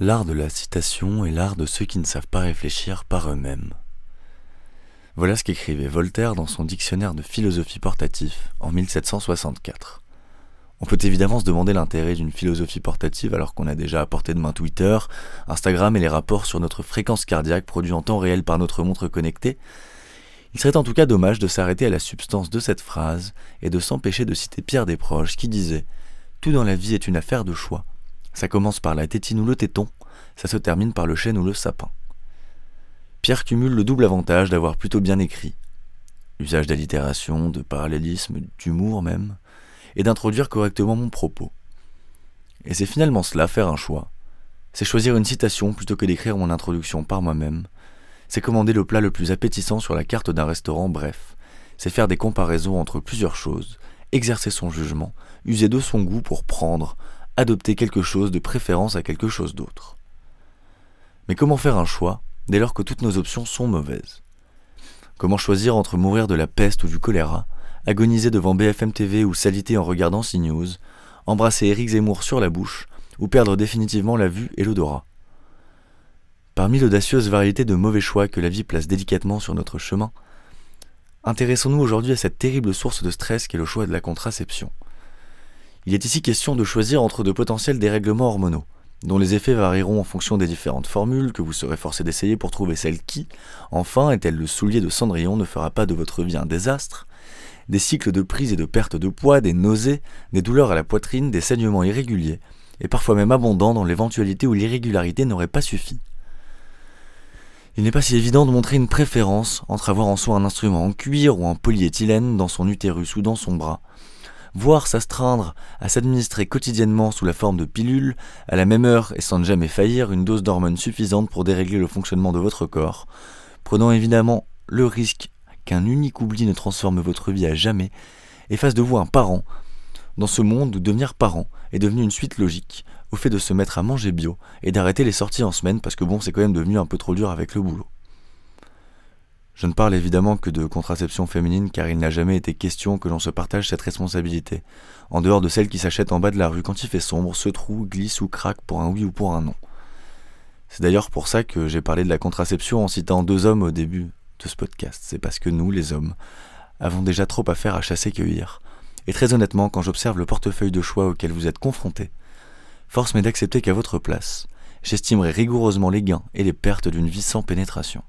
L'art de la citation est l'art de ceux qui ne savent pas réfléchir par eux-mêmes. Voilà ce qu'écrivait Voltaire dans son dictionnaire de philosophie portatif en 1764. On peut évidemment se demander l'intérêt d'une philosophie portative alors qu'on a déjà apporté de main Twitter, Instagram et les rapports sur notre fréquence cardiaque produits en temps réel par notre montre connectée. Il serait en tout cas dommage de s'arrêter à la substance de cette phrase et de s'empêcher de citer Pierre Desproges qui disait Tout dans la vie est une affaire de choix. Ça commence par la tétine ou le téton, ça se termine par le chêne ou le sapin. Pierre cumule le double avantage d'avoir plutôt bien écrit. Usage d'allitération, de parallélisme, d'humour même, et d'introduire correctement mon propos. Et c'est finalement cela, faire un choix. C'est choisir une citation plutôt que d'écrire mon introduction par moi-même. C'est commander le plat le plus appétissant sur la carte d'un restaurant, bref. C'est faire des comparaisons entre plusieurs choses, exercer son jugement, user de son goût pour prendre, adopter quelque chose de préférence à quelque chose d'autre. Mais comment faire un choix dès lors que toutes nos options sont mauvaises? Comment choisir entre mourir de la peste ou du choléra, agoniser devant BFM TV ou s'aliter en regardant CNews, embrasser Éric Zemmour sur la bouche ou perdre définitivement la vue et l'odorat? Parmi l'audacieuse variété de mauvais choix que la vie place délicatement sur notre chemin, intéressons-nous aujourd'hui à cette terrible source de stress qu'est le choix de la contraception. Il est ici question de choisir entre de potentiels dérèglements hormonaux, dont les effets varieront en fonction des différentes formules que vous serez forcé d'essayer pour trouver celle qui, enfin, est-elle le soulier de Cendrillon, ne fera pas de votre vie un désastre, des cycles de prise et de perte de poids, des nausées, des douleurs à la poitrine, des saignements irréguliers, et parfois même abondants dans l'éventualité où l'irrégularité n'aurait pas suffi. Il n'est pas si évident de montrer une préférence entre avoir en soi un instrument en cuir ou en polyéthylène dans son utérus ou dans son bras, voire s'astreindre à s'administrer quotidiennement sous la forme de pilules, à la même heure et sans jamais faillir, une dose d'hormones suffisante pour dérégler le fonctionnement de votre corps, prenant évidemment le risque qu'un unique oubli ne transforme votre vie à jamais et fasse de vous un parent, dans ce monde où devenir parent est devenu une suite logique, au fait de se mettre à manger bio et d'arrêter les sorties en semaine parce que bon, c'est quand même devenu un peu trop dur avec le boulot. Je ne parle évidemment que de contraception féminine car il n'a jamais été question que l'on se partage cette responsabilité, en dehors de celle qui s'achète en bas de la rue quand il fait sombre, se trouve, glisse ou craque pour un oui ou pour un non. C'est d'ailleurs pour ça que j'ai parlé de la contraception en citant deux hommes au début de ce podcast. C'est parce que nous, les hommes, avons déjà trop à faire à chasser-cueillir. Et très honnêtement, quand j'observe le portefeuille de choix auquel vous êtes confrontés, force m'est d'accepter qu'à votre place, j'estimerai rigoureusement les gains et les pertes d'une vie sans pénétration.